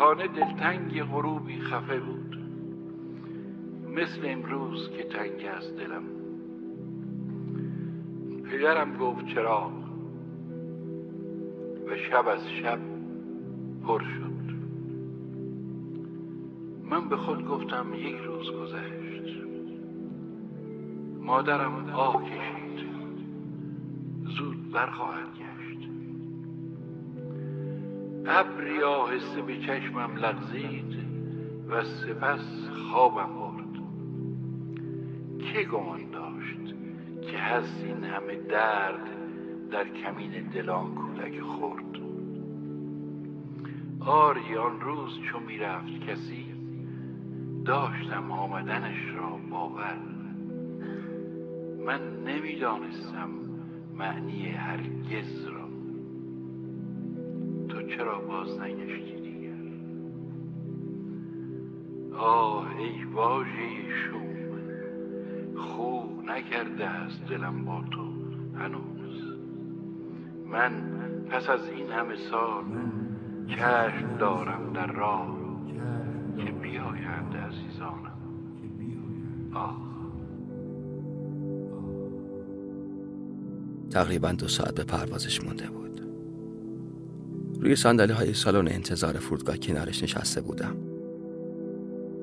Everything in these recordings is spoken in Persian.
خانه دلتنگ غروبی خفه بود. مثل امروز که تنگ از دلم. پدرم گفت چرا؟ و شب از شب پر شد. من به خود گفتم یک روز گذشت. مادرم آه کشید. زود برخواهد گشت. ابری آهسته به چشمم لغزید و سپس خوابم برد. که گمان داشت که هست این همه درد در کمین دلان کودک خورد؟ آری آن روز چو می‌رفت کسی داشتم آمدنش را باور. من نمی‌دانستم معنی هرگز را. چرا باز نگشتی دیگر؟ آه ای واژه شوم خو نکرده است دلم با تو هنوز. من پس از این همه سال چشم دارم در راه که بیایند عزیزانم. آه. تقریبا دو ساعت به پروازش مونده بود. روی صندلی های سالن انتظار فرودگاه کنارش نشسته بودم.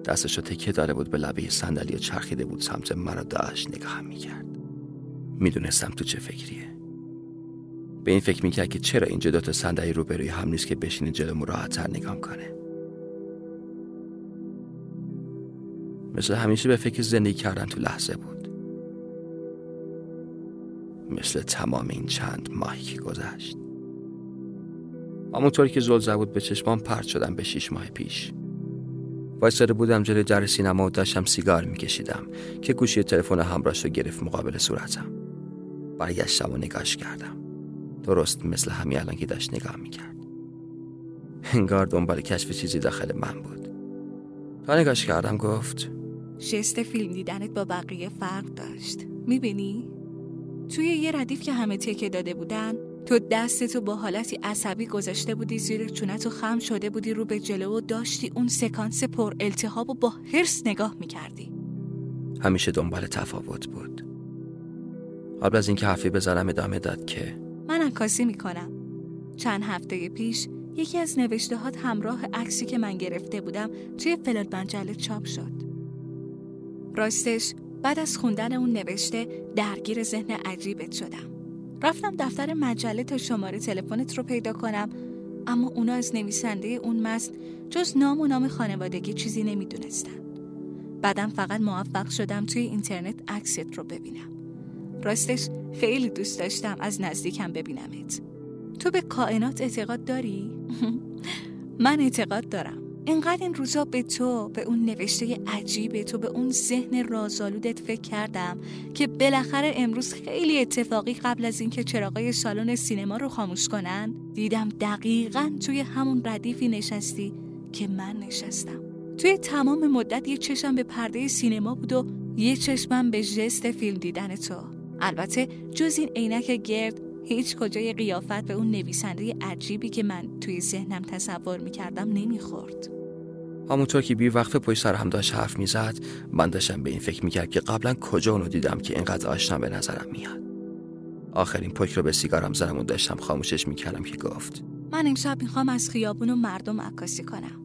دستشو تکیه داره بود به لبه صندلی و چرخیده بود سمت مرا داشت نگاهم می‌کرد. می‌دونستم تو چه فکریه. به این فکر می‌کرد که چرا اینجا دوتا صندلی روبروی هم نیست که بشینه جلو راحتتر نگام کنه. مثل همیشه به فکر زندگی کردن تو لحظه بود. مثل تمام این چند ماهی که گذشت. همونطوری که زل بود به چشمام پرت شدم به شیش ماه پیش. وایستاده بودم جلوی در سینما و داشتم سیگار میکشیدم که گوشی تلفن همراهش رو گرفت مقابل صورتم. برگشتم و نگاش کردم. درست مثل همین الان که داشت نگاه می‌کرد. انگار دنبال کشف چیزی داخل من بود. تا نگاش کردم گفت شست فیلم دیدنت با بقیه فرق داشت. می‌بینی؟ توی یه ردیف که همه تکه داده بودن تو دستتو با حالتی عصبی گذاشته بودی زیر چونتو خم شده بودی رو به جلو و داشتی اون سکانس پر التحاب و با حرس نگاه می‌کردی. همیشه دنبال تفاوت بود. قبل از اینکه حرفی بزنم ادامه داد که من عکاسی می‌کنم. چند هفته پیش یکی از نوشته هات همراه عکسی که من گرفته بودم توی فلاد مجله چاپ شد. راستش بعد از خوندن اون نوشته درگیر ذهن عجیبت شدم. رفتم دفتر مجله تا شماره تلفنت رو پیدا کنم. اما اونا از نویسنده اون متن جز نام و نام خانوادگی چیزی نمی‌دونستن. بعدم فقط موفق شدم توی اینترنت عکست رو ببینم. راستش خیلی دوست داشتم از نزدیکم ببینمت. تو به کائنات اعتقاد داری؟ من اعتقاد دارم. اینقدر این روزا به تو به اون نوشته عجیب تو به اون ذهن رازآلودت فکر کردم که بالاخره امروز خیلی اتفاقی قبل از اینکه چراغای سالن سینما رو خاموش کنن دیدم دقیقا توی همون ردیفی نشستی که من نشستم. توی تمام مدت یه چشم به پرده سینما بود و یه چشمم به ژست فیلم دیدن تو. البته جز این عینک گرد هیچ کجای قیافت به اون نویسنده عجیبی که من توی ذهنم تصور می‌کردم نمی‌خورد. همونطور که بی وقت پشت سر هم داشت حرف می‌زد من داشتم به این فکر می‌کرد که قبلا کجا اونو دیدم که اینقدر آشنا به نظرم میاد. آخرین پک رو به سیگارم زدم و داشتم خاموشش می‌کردم که گفت من امشب می‌خوام از خیابون و مردم عکاسی کنم.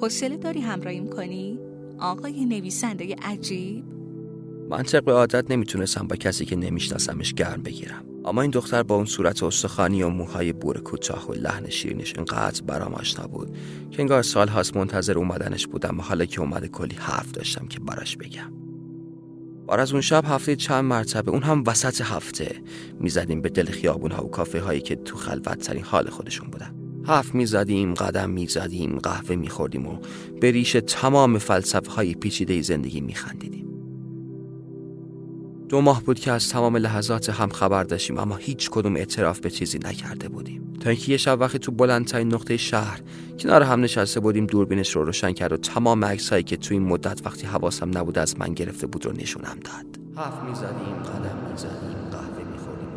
حوصله داری همراهیم کنی آقای نویسنده عجیب. من طبق عادت نمی‌تونستم با کسی که نمیشناسمش گرم بگیرم. اما این دختر با اون صورت استخوانی و موهای بور کوتاه و لحن شیرینش اینقدر برام آشنا بود که انگار سال هاست منتظر اومدنش بودم و حالا که اومده کلی حرف داشتم که براش بگم. بار از اون شب هفته چند مرتبه اون هم وسط هفته می‌زدیم به دل خیابون ها و کافه هایی که تو خلوت ترین حال خودشون بودن. حرف می‌زدیم قدم می‌زدیم قهوه میخوردیم و به ریش تمام فلسفه های پیچیده زندگی میخندیدیم. دو ماه بود که از تمام لحظات هم خبر داشتیم اما هیچ کدوم اعتراف به چیزی نکرده بودیم. تا اینکه یه شب وقتی تو بلندترین نقطه شهر کنار هم نشسته بودیم دوربینش رو روشن کرد و تمام عکسایی که تو این مدت وقتی حواسم نبود از من گرفته بود رو نشونم داد. حرف می‌زدیم قدم می‌زدیم قهوه می‌خوریم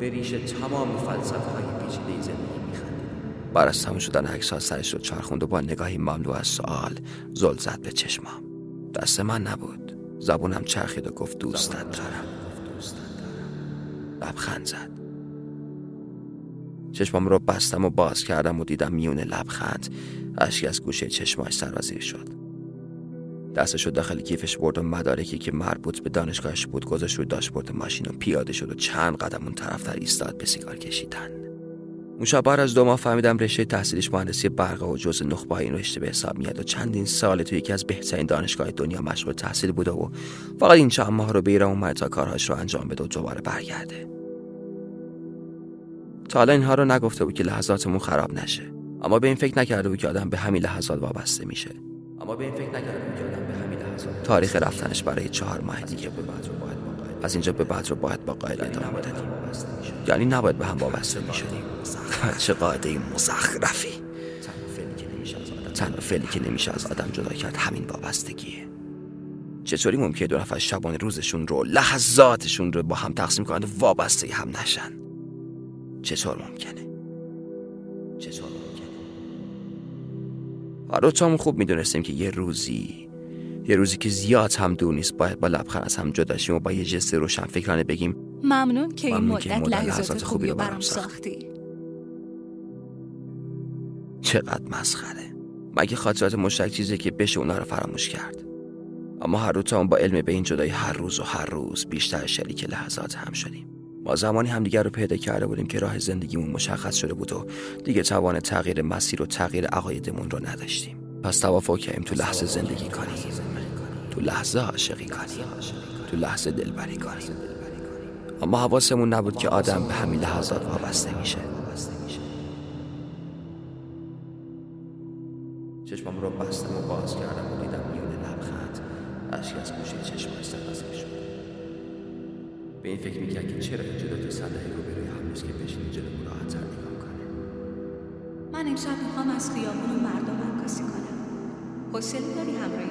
به ریش تمام فلسفه های پیچیده زندگی میخندیم بعد از تموم شدن عکس ها سرش رو چرخوند و با نگاهی مملو از سوال زل زد به چشمام. دست من نبود. زبونم چرخید و گفت دوستت دارم. لبخند زد. چشمام رو بستم و باز کردم و دیدم میون لبخند. اشکی از گوشه چشماش سرازیر شد. دستش رو داخل کیفش برد و مدارکی که مربوط به دانشگاهش بود گذاشت رو داشبورد ماشین و پیاده شد و چند قدم اون طرفتر ایستاد به سیگار کشیدن. اون از دو ماه فهمیدم رشته تحصیلش مهندسی برق و جز نخبه این رشته به حساب میاد و چندین سال تو یکی از بهترین دانشگاه دنیا مشغول تحصیل بوده و فقط این چند ماه رو به ایران اومد تا کارهاش رو انجام بده و دوباره برگرده. تا حالا اینها رو نگفته بود که لحظاتمون خراب نشه. اما به این فکر نکرده بود که آدم به همین لحظات وابسته میشه. اما به این فکر نکرده بود که آدم به همین لحظات تاریخ رفتنش برای چهار ماه دیگه بعد رو باید با از اینجا به بعد رو باید با قائل ادامه بدیم. یعنی نباید به هم وابسته می‌شدیم. چه قاعده مزخرفی. تنها فعلی که نمیشه از آدم جدا کرد. همین وابستگیه. چطوری ممکنه دو نفر شبانه روزشون رو لحظاتشون رو با هم تقسیم کنند و وابسته هم نشن. چطور ممکنه؟ چطور ممکنه؟ آره خوب می‌دونستیم که یه روزی یه روزی که زیاد هم دور نیست باید با لبخند از هم جدا شیم و با یه جست روشن فکرانه بگیم ممنون که این مدت لحظات خوبی رو برام ساختی. چقدر مسخره. مگه خاطرات مشترک چیزی که بشه اونا رو فراموش کرد؟ اما هر روز با علم به این جدایی هر روز و هر روز بیشتر شریک لحظات هم شدیم. ما زمانی همدیگر رو پیدا کرده بودیم که راه زندگیمون مشخص شده بود و دیگه توان تغییر مسیر و تغییر عقایدمون رو نداشتیم. پس توافق کردیم تو لحظه زندگی کنیم. تو لحظه عاشقی کنیم. تو لحظه دلبری کنیم. اما حواسمون نبود که آدم به همین لحظات وابسته میشه. چشمم رو بستم و باز کردم و دیدم میون لبخند اشک از گوشه چشمش سرازیر شد. به این فکر می‌کرد که چرا اینجا دو صندلی رو بروی هم نیست که بشینی جلو راحتتر نگاه کنه. من امشب می‌خوام از خیابون و مردم عکاسی کنم. حوصله داری همراهی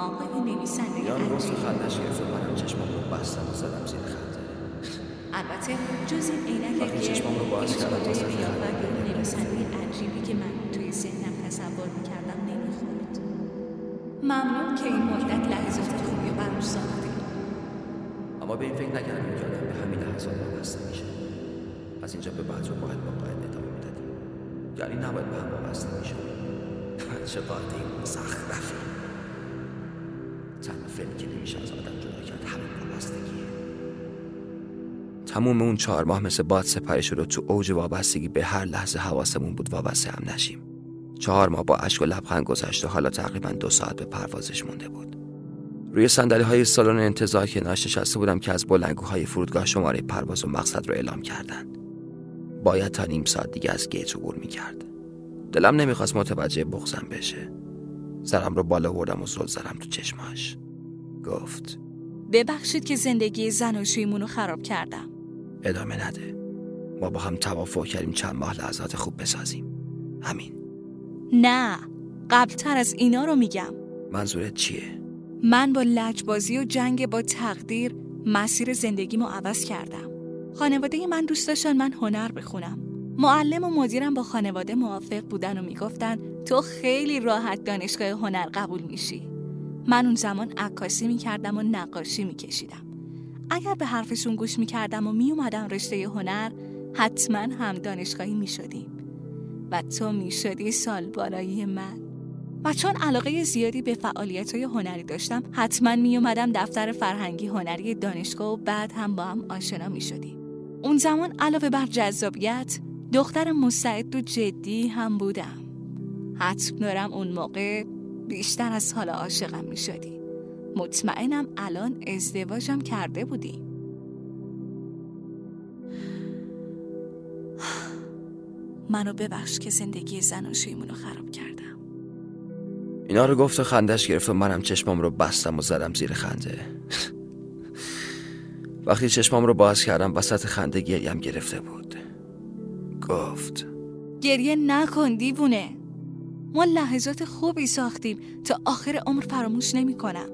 آقای نویسنده یان واسه خندش گرفت. منم چشمم رو بستم و زدم زیر خنده البته جز این عینک که چشمم رو باز کردم واسه نویسنده عجیبی که من توی ذهنم تصور می‌کردم نمی‌خورد. ممنون که این مدت لحظات خوبی رو برام ساختی. اما به این فکر نکردیم که آدم به همین لحظات وابسته میشه. از اینجا به بعد رو باید با قاعده ادامه می‌دادیم. یعنی نباید به هم وابسته میشه چه قاعده مزخرفی. تنها فعلی که نمیشه از آدم جدا کرد همین وابستگیه تموم اون چهار ماه مثل باد سپری شد و تو اوج وابستگی به هر لحظه حواسمون بود وابسته هم نشیم. چهار ماه با اشک و لبخند گذشت و حالا تقریبا دو ساعت به پروازش مونده بود. روی صندلی های سالن انتظار که نشسته بودم که از بلنگوهای فرودگاه شماره پرواز و مقصد رو اعلام کردند باید تا نیم ساعت دیگه از گیت عبور می‌کرد. دلم نمی‌خواست متوجه بغزم بشه. سرم رو بالا بردم و زل زدم تو چشماش. گفت ببخشید که زندگی زن و رو خراب کردم. ادامه نده. ما با هم توافق کردیم چند ماه لحظات خوب بسازیم. همین. نه قبلتر از اینا رو میگم. منظورت چیه؟ من با لجبازی و جنگ با تقدیر مسیر زندگیمو عوض کردم. خانواده من دوست داشتن من هنر بخونم. معلم و مدیرم با خانواده موافق بودن و می‌گفتن تو خیلی راحت دانشگاه هنر قبول میشی. من اون زمان عکاسی می‌کردم و نقاشی میکشیدم. اگر به حرفشون گوش می‌کردم و میومدم رشته هنر حتما هم دانشگاهی می‌شدیم. و تو می‌شدی سال بالایی من. و چون علاقه زیادی به فعالیت های هنری داشتم حتما میومدم دفتر فرهنگی هنری دانشگاه و بعد هم با هم آشنا می‌شدیم. اون زمان علاوه بر جذابیت دختر مستعد و جدی هم بودم. حتم دارم اون موقع بیشتر از حالا عاشقم می شدی مطمئنم الان ازدواجم کرده بودی. منو ببخش که زندگی زناشویمونو خراب کردم. اینا رو گفت و خندش گرفت و منم چشمام رو بستم و زدم زیر خنده. وقتی چشمام رو باز کردم وسط خنده گریم گرفته بود. گفت گریه نکن دیوونه. ما لحظات خوبی ساختیم تا آخر عمر فراموش نمی کنم.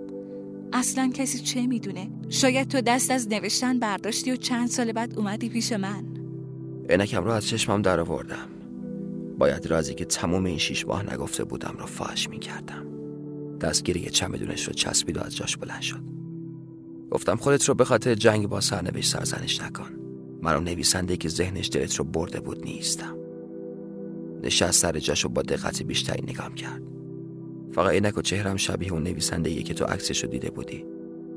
اصلا کسی چه می‌دونه؟ شاید تو دست از نوشتن برداشتی و چند سال بعد اومدی پیش من. عینکم رو از چشمم در آوردم باید رازی که تمام این شیش ماه نگفته بودم را فاش می کردم دستگیری چمدونش رو چسبید و از جاش بلند شد. گفتم خودت رو به خاطر جنگ با سرنوشت سرزنش نکن. منو نویسنده که ذهنش دلت رو برده بود نیستم. نشست سر جاش و با دقت بیشتری نگام کرد. فقط اینک و چهرم شبیه اون نویسنده که تو عکسش رو دیده بودی.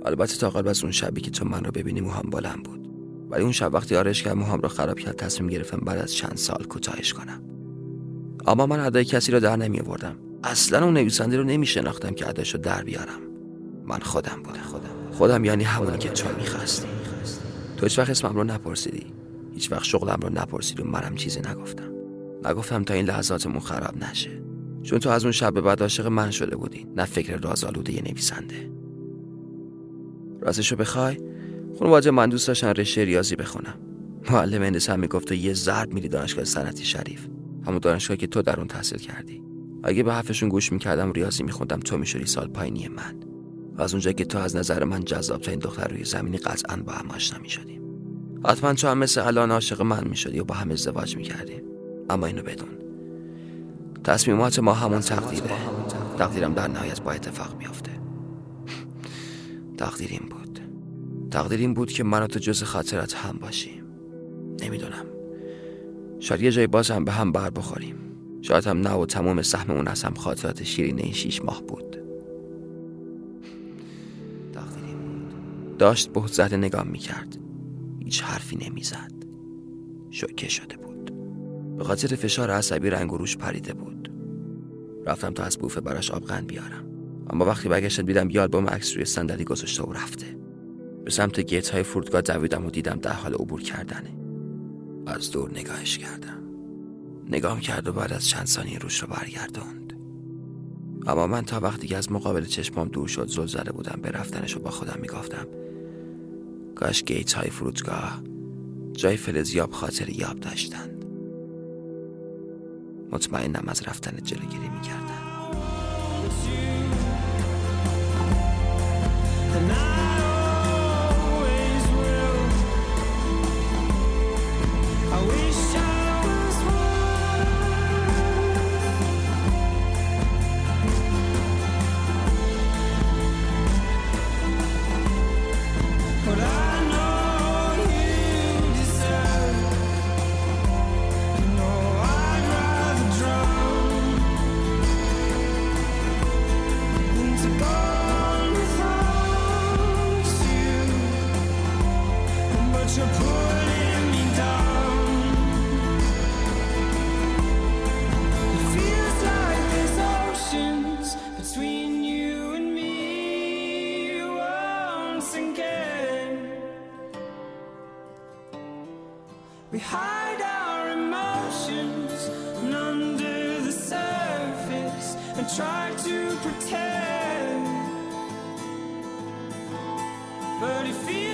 البته تا قبل از اون شبی که تو من رو ببینی موهام بلند بود. ولی اون شب وقتی آرش کرد موهام رو خراب کرد تصمیم گرفتم بعد از چند سال کوتاهش کنم. اما من ادای کسی رو در نمی آوردم اصلا اون نویسنده رو نمی شناختم که ادایش رو در بیارم. من خودم بودم. خودم. خودم یعنی همونی که تو می‌خواستی. تو هیچ وقت اسمم رو نپرسیدی. هیچ وقت شغلم رو نپرسیدی و منم چیزی نگفتم. نگفتم تا این لحظاتمون خراب نشه. چون تو از اون شب به بعد عاشق من شده بودی نه فکر رازآلوده یه نویسنده. راستشو بخوای؟ خانواده من دوست داشتن رشته ریاضی بخونم. معلم هندسه هم می‌گفت یه ضرب میری دانشگاه صنعتی شریف. همون دانشگاهی که تو در اون تحصیل کردی. اگه به حرفشون گوش می‌کردم ریاضی میخوندم تو می‌شدی سال پایینی من. و از اونجا که تو از نظر من جذاب این دختر روی زمینی قطعا با هم آشنا می‌شدیم حتما تو هم مثل الان عاشق من می‌شدی و با هم ازدواج می‌کردیم اما اینو بدون. تصمیمات ما همون تقدیره. تقدیرم در نهایت با اتفاق میافته. تقدیر این بود. تقدیر این بود که من و تو جز خاطرات هم باشیم. نمی‌دونم. شاید یه جای باز هم به هم بر بخوریم. شاید هم نه و تمام سهممون از هم خاطرات شیرین این شیش ماه بود. داشت بهت زده نگام می‌کرد. هیچ حرفی نمی‌زد. شوکه شده بود. به خاطر فشار عصبی رنگ و روش پریده بود. رفتم تا از بوفه براش آبغن بیارم. اما وقتی برگشتم دیدم یه آلبوم عکس روی صندلی گذاشته و رفته. به سمت گیت های فرودگاه دویدم و دیدم در حال عبور کردنه. از دور نگاهش کردم. نگام کرد و بعد از چند ثانیه روش رو برگرداند اما من تا وقتی که از مقابل چشمام دور شد زل زده بودم. به رفتنش و با خودم می‌گفتم. کاش گیت های فرودگاه جای فلزیاب خاطر یاب داشتند. مطمئنم از رفتن جلوگیری once again. We hide our emotions and under the surface and try to pretend. But it feels